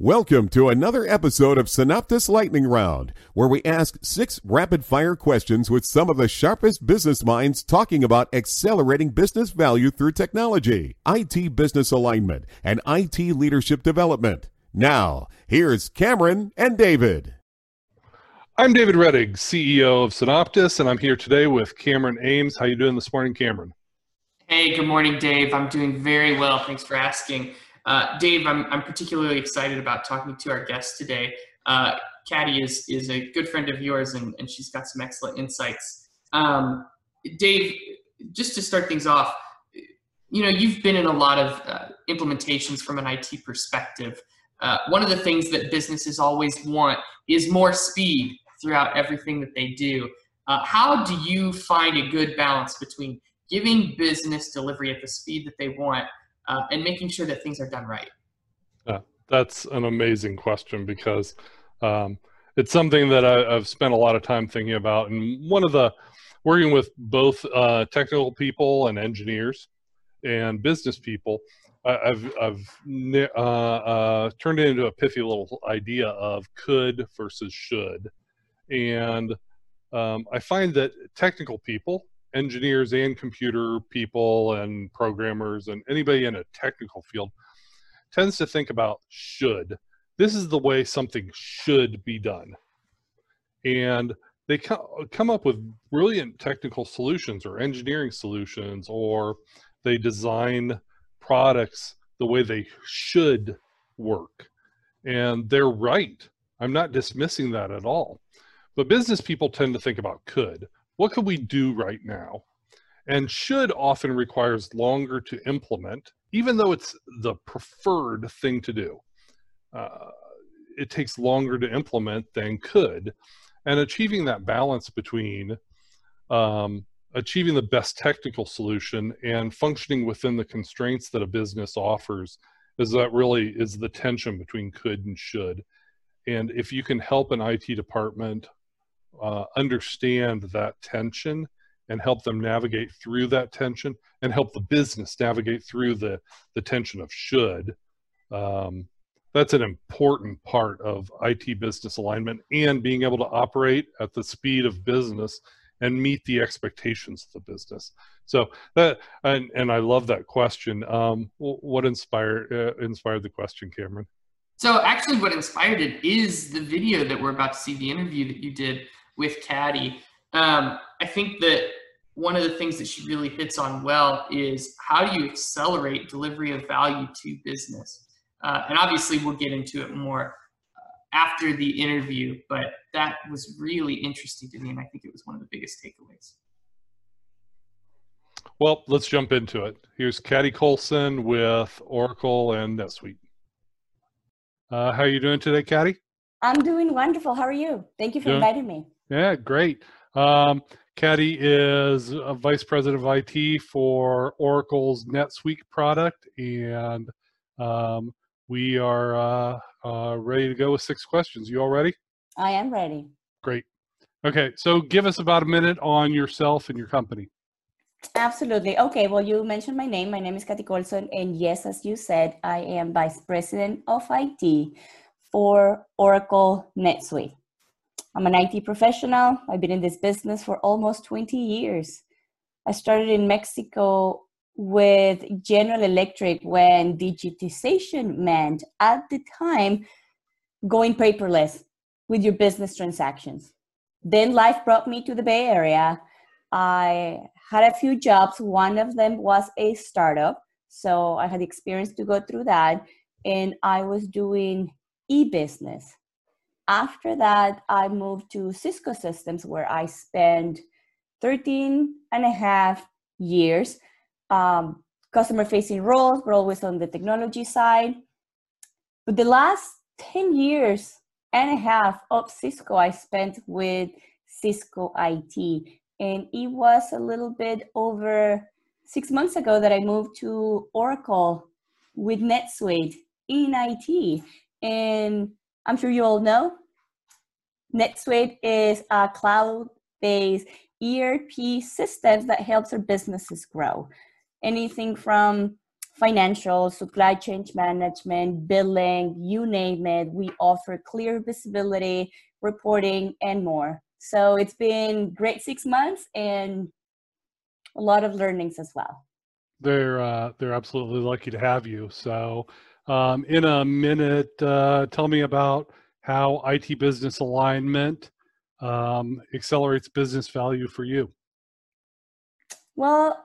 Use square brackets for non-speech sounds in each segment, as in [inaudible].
Welcome to another episode of Synoptis Lightning Round, where we ask six rapid fire questions with some of the sharpest business minds talking about accelerating business value through technology, IT business alignment, and IT leadership development. Now, here's Cameron and David. I'm David Rettig, CEO of Synoptis, and I'm here today with Cameron Ames. How you doing this morning, Cameron? Hey, good morning, Dave. I'm doing very well. Thanks for asking. Uh, Dave, I'm, I'm particularly excited about talking to our guest today. Uh, Katty is, is a good friend of yours, and, and she's got some excellent insights. Um, Dave, just to start things off, you know, you've been in a lot of uh, implementations from an IT perspective. Uh, one of the things that businesses always want is more speed throughout everything that they do. Uh, how do you find a good balance between giving business delivery at the speed that they want uh, and making sure that things are done right? Yeah, that's an amazing question because um, it's something that I, have spent a lot of time thinking about. And one of the working with both uh, technical people and engineers and business people, I've I've uh, uh, turned it into a pithy little idea of could versus should, and um, I find that technical people engineers and computer people and programmers and anybody in a technical field tends to think about should. This is the way something should be done. And they come up with brilliant technical solutions or engineering solutions, or they design products the way they should work. And they're right. I'm not dismissing that at all. But business people tend to think about could what could we do right now? And should often requires longer to implement, even though it's the preferred thing to do. Uh, it takes longer to implement than could. And achieving that balance between um, achieving the best technical solution and functioning within the constraints that a business offers is that really is the tension between could and should. And if you can help an IT department uh, understand that tension and help them navigate through that tension and help the business navigate through the, the tension of should. Um, that's an important part of IT business alignment and being able to operate at the speed of business and meet the expectations of the business. So that and, and I love that question. Um, what inspired uh, inspired the question, Cameron? So actually, what inspired it is the video that we're about to see, the interview that you did with Katty. Um, I think that one of the things that she really hits on well is how do you accelerate delivery of value to business? Uh, and obviously, we'll get into it more uh, after the interview, but that was really interesting to me, and I think it was one of the biggest takeaways. Well, let's jump into it. Here's Katty Coulson with Oracle and NetSuite. Uh, how are you doing today, Katty? I'm doing wonderful. How are you? Thank you for doing, inviting me. Yeah, great. Um, Katty is a vice president of IT for Oracle's NetSuite product, and um, we are uh, uh, ready to go with six questions. You all ready? I am ready. Great. Okay, so give us about a minute on yourself and your company. Absolutely. Okay, well, you mentioned my name. My name is Kathy Coulson, and yes, as you said, I am vice president of IT for Oracle NetSuite. I'm an IT professional. I've been in this business for almost 20 years. I started in Mexico with General Electric when digitization meant at the time going paperless with your business transactions. Then life brought me to the Bay Area. I had a few jobs. One of them was a startup. So I had experience to go through that. And I was doing e business after that, I moved to Cisco Systems, where I spent 13 and a half years um, customer facing roles, but always on the technology side. But the last 10 years and a half of Cisco, I spent with Cisco IT. And it was a little bit over six months ago that I moved to Oracle with NetSuite in IT. And I'm sure you all know NetSuite is a cloud-based ERP system that helps our businesses grow. Anything from financial, supply chain management, billing, you name it. We offer clear visibility, reporting, and more. So it's been great six months and a lot of learnings as well. They're uh, they're absolutely lucky to have you. So, um, in a minute, uh, tell me about how IT business alignment um, accelerates business value for you. Well,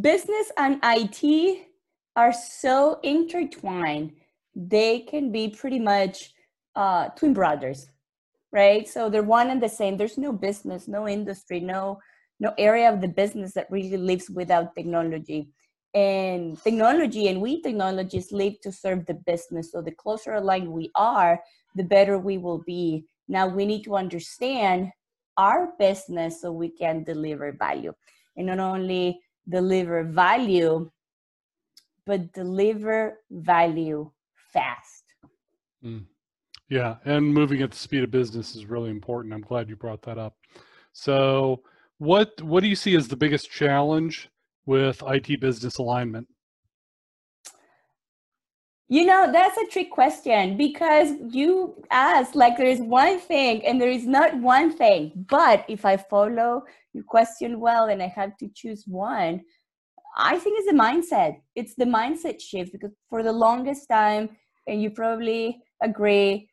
business and IT are so intertwined. They can be pretty much uh, twin brothers, right? So they're one and the same. There's no business, no industry, no no area of the business that really lives without technology. And technology and we technologists live to serve the business. So the closer aligned we are, the better we will be. Now we need to understand our business so we can deliver value. And not only deliver value, but deliver value fast. Mm. Yeah, and moving at the speed of business is really important. I'm glad you brought that up. So, what what do you see as the biggest challenge with IT business alignment? You know, that's a trick question because you ask like there is one thing and there is not one thing. But if I follow your question well and I have to choose one, I think it's the mindset. It's the mindset shift because for the longest time, and you probably agree,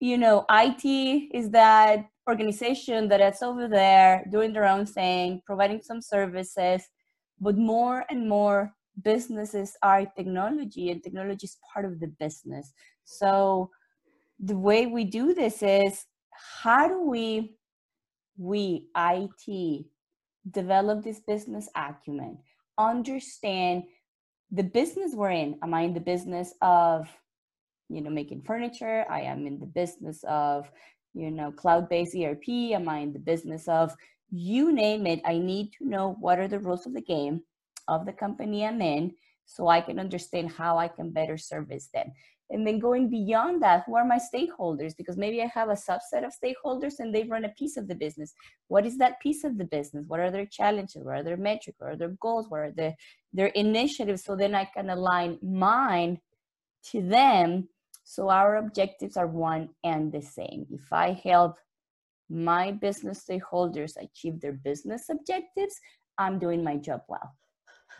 you know, IT is that organization that is over there doing their own thing, providing some services, but more and more businesses are technology and technology is part of the business. So the way we do this is how do we we IT develop this business acumen, understand the business we're in. Am I in the business of you know making furniture? I am in the business of you know, cloud-based ERP? Am I in the business of you name it? I need to know what are the rules of the game of the company I'm in so I can understand how I can better service them. And then going beyond that, who are my stakeholders? Because maybe I have a subset of stakeholders and they run a piece of the business. What is that piece of the business? What are their challenges? What are their metrics? What are their goals? What are the, their initiatives? So then I can align mine to them so our objectives are one and the same. If I help my business stakeholders achieve their business objectives, I'm doing my job well.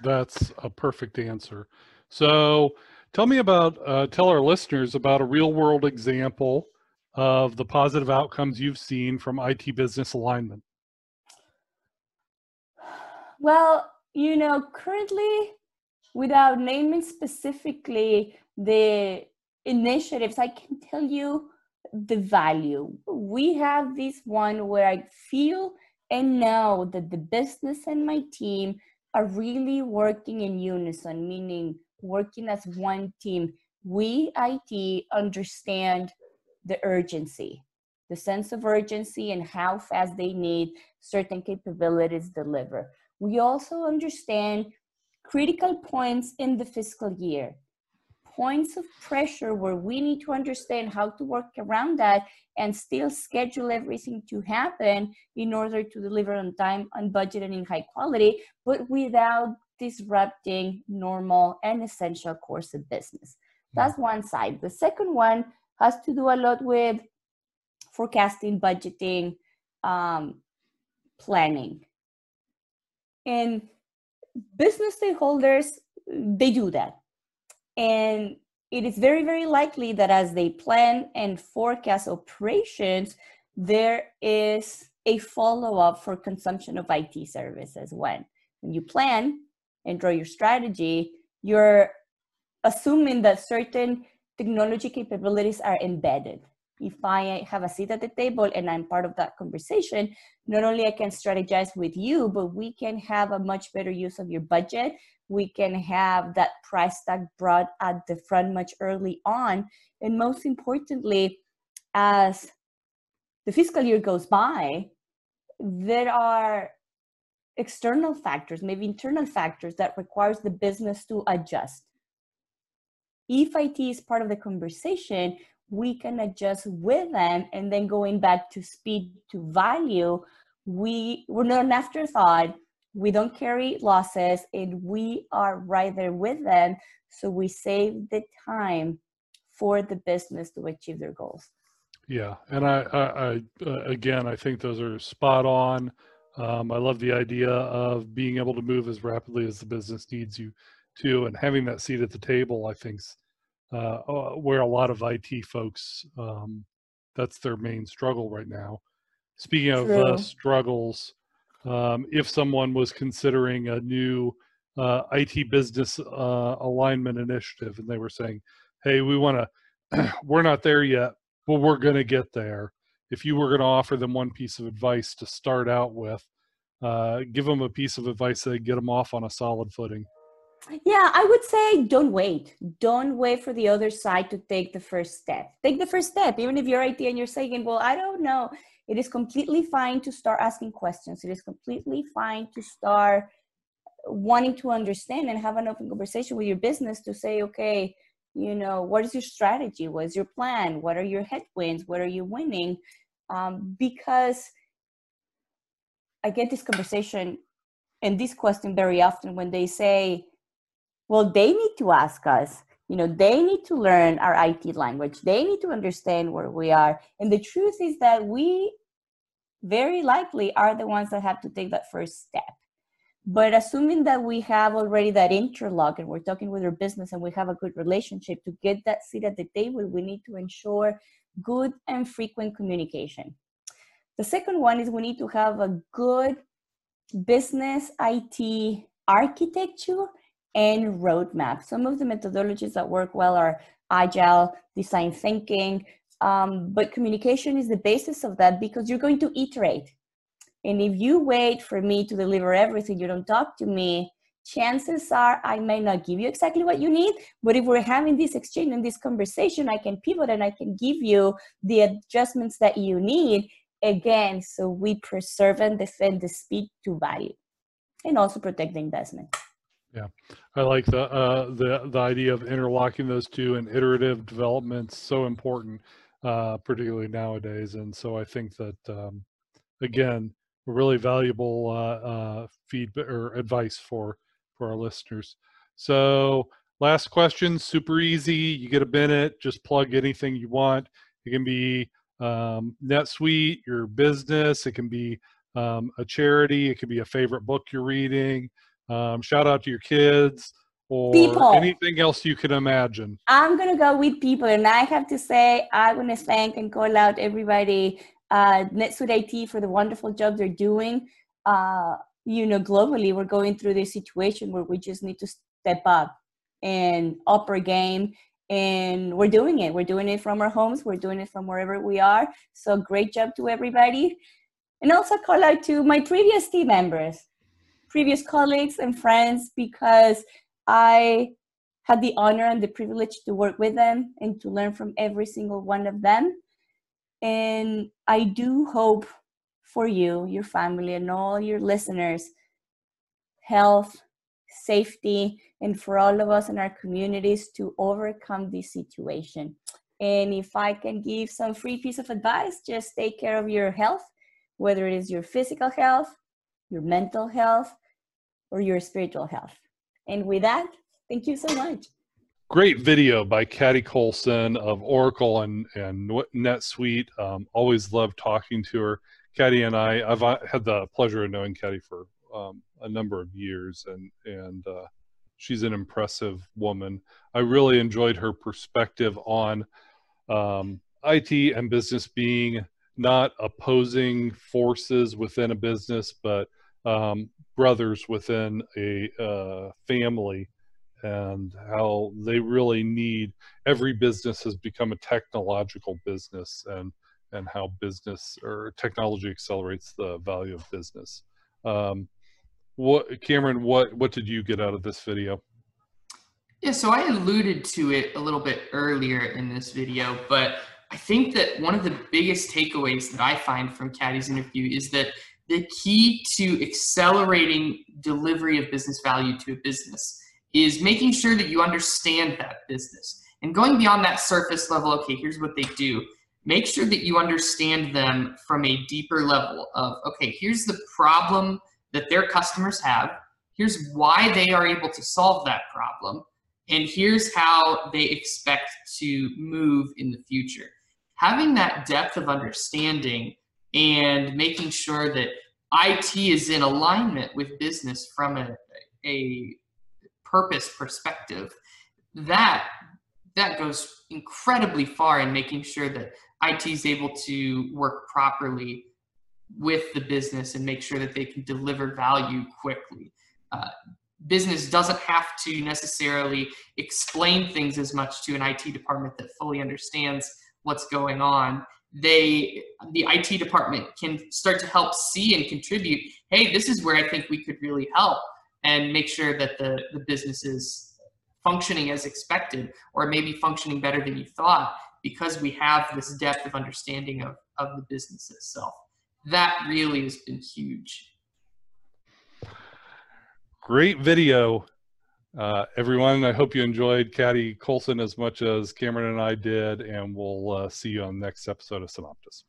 That's a perfect answer. So tell me about, uh, tell our listeners about a real world example of the positive outcomes you've seen from IT business alignment. Well, you know, currently, without naming specifically the initiatives, I can tell you the value. We have this one where I feel and know that the business and my team are really working in unison, meaning working as one team. We, IT, understand the urgency, the sense of urgency, and how fast they need certain capabilities deliver. We also understand critical points in the fiscal year points of pressure where we need to understand how to work around that and still schedule everything to happen in order to deliver on time, on budget, and in high quality, but without disrupting normal and essential course of business. That's one side. The second one has to do a lot with forecasting, budgeting, um, planning. And business stakeholders, they do that and it is very, very likely that as they plan and forecast operations, there is a follow up for consumption of IT services. When when you plan and draw your strategy, you're assuming that certain technology capabilities are embedded. If I have a seat at the table and I'm part of that conversation, not only I can strategize with you, but we can have a much better use of your budget we can have that price tag brought at the front much early on. And most importantly, as the fiscal year goes by, there are external factors, maybe internal factors that requires the business to adjust. If IT is part of the conversation, we can adjust with them and then going back to speed to value, we we're not an afterthought we don't carry losses and we are right there with them. So we save the time for the business to achieve their goals. Yeah and i, I, I uh, again i think those are spot on. Um, i love the idea of being able to move as rapidly as the business needs you to and having that seat at the table i think's uh, uh, where a lot of it folks um, that's their main struggle right now speaking of uh, struggles um, if someone was considering a new uh, IT business uh, alignment initiative and they were saying, hey, we want [clears throat] to, we're not there yet, but we're going to get there. If you were going to offer them one piece of advice to start out with, uh, give them a piece of advice that get them off on a solid footing. Yeah, I would say don't wait. Don't wait for the other side to take the first step. Take the first step, even if you're IT and you're saying, well, I don't know it is completely fine to start asking questions. It is completely fine to start wanting to understand and have an open conversation with your business to say, okay, you know, what is your strategy? What is your plan? What are your headwinds? What are you winning? Um, because I get this conversation and this question very often when they say, well, they need to ask us you know they need to learn our it language. They need to understand where we are. And the truth is that we very likely are the ones that have to take that first step. But assuming that we have already that interlock and we're talking with our business and we have a good relationship to get that seat at the table we need to ensure good and frequent communication. The second one is we need to have a good business it architecture and roadmap. Some of the methodologies that work well are agile, design thinking, um, but communication is the basis of that because you're going to iterate. And if you wait for me to deliver everything, you don't talk to me, chances are I may not give you exactly what you need. But if we're having this exchange and this conversation, I can pivot and I can give you the adjustments that you need again so we preserve and defend the speed to value and also protect the investment. Yeah, I like the uh, the the idea of interlocking those two and iterative development so important, uh, particularly nowadays. And so I think that um, again, really valuable uh, uh, feedback or advice for for our listeners. So last question, super easy. You get a minute, just plug anything you want. It can be um, NetSuite, your business. It can be um, a charity. It can be a favorite book you're reading. Um, shout out to your kids or people. anything else you can imagine. I'm gonna go with people, and I have to say I want to thank and call out everybody, uh, NetSuite IT for the wonderful job they're doing. Uh, you know, globally, we're going through this situation where we just need to step up and up our game and we're doing it. We're doing it from our homes. We're doing it from wherever we are. So great job to everybody. And also call out to my previous team members previous colleagues and friends because I had the honor and the privilege to work with them and to learn from every single one of them. And I do hope for you, your family, and all your listeners health, safety, and for all of us in our communities to overcome this situation. And if I can give some free piece of advice, just take care of your health, whether it is your physical health, your mental health, or your spiritual health. And with that, thank you so much. Great video by Katie Coulson of Oracle and, and NetSuite. Um, always love talking to her. Katie and I, I've had the pleasure of knowing Katie for um, a number of years, and and uh, she's an impressive woman. I really enjoyed her perspective on um, IT and business being not opposing forces within a business, but um, brothers within a uh, family and how they really need every business has become a technological business and and how business or technology accelerates the value of business. Um, what cameron what what did you get out of this video? Yeah so i alluded to it a little bit earlier in this video but i think that one of the biggest takeaways that i find from Katie's interview is that the key to accelerating delivery of business value to a business is making sure that you understand that business and going beyond that surface level okay here's what they do make sure that you understand them from a deeper level of okay here's the problem that their customers have. Here's why they are able to solve that problem. And here's how they expect to move in the future. Having that depth of understanding and making sure that IT is in alignment with business from a, a purpose perspective, that that goes incredibly far in making sure that IT is able to work properly with the business and make sure that they can deliver value quickly. Uh, business doesn't have to necessarily explain things as much to an IT department that fully understands what's going on. They, the IT department, can start to help see and contribute. Hey, this is where I think we could really help, and make sure that the the business is functioning as expected, or maybe functioning better than you thought, because we have this depth of understanding of of the business itself. That really has been huge. Great video, uh, everyone. I hope you enjoyed Katty Coulson as much as Cameron and I did, and we'll uh, see you on the next episode of Synoptis.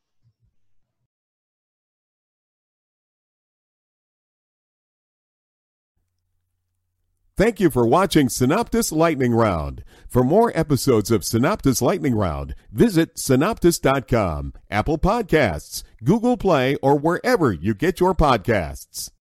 Thank you for watching Synoptis Lightning Round. For more episodes of Synoptis Lightning Round, visit synoptis.com, Apple Podcasts, Google Play, or wherever you get your podcasts.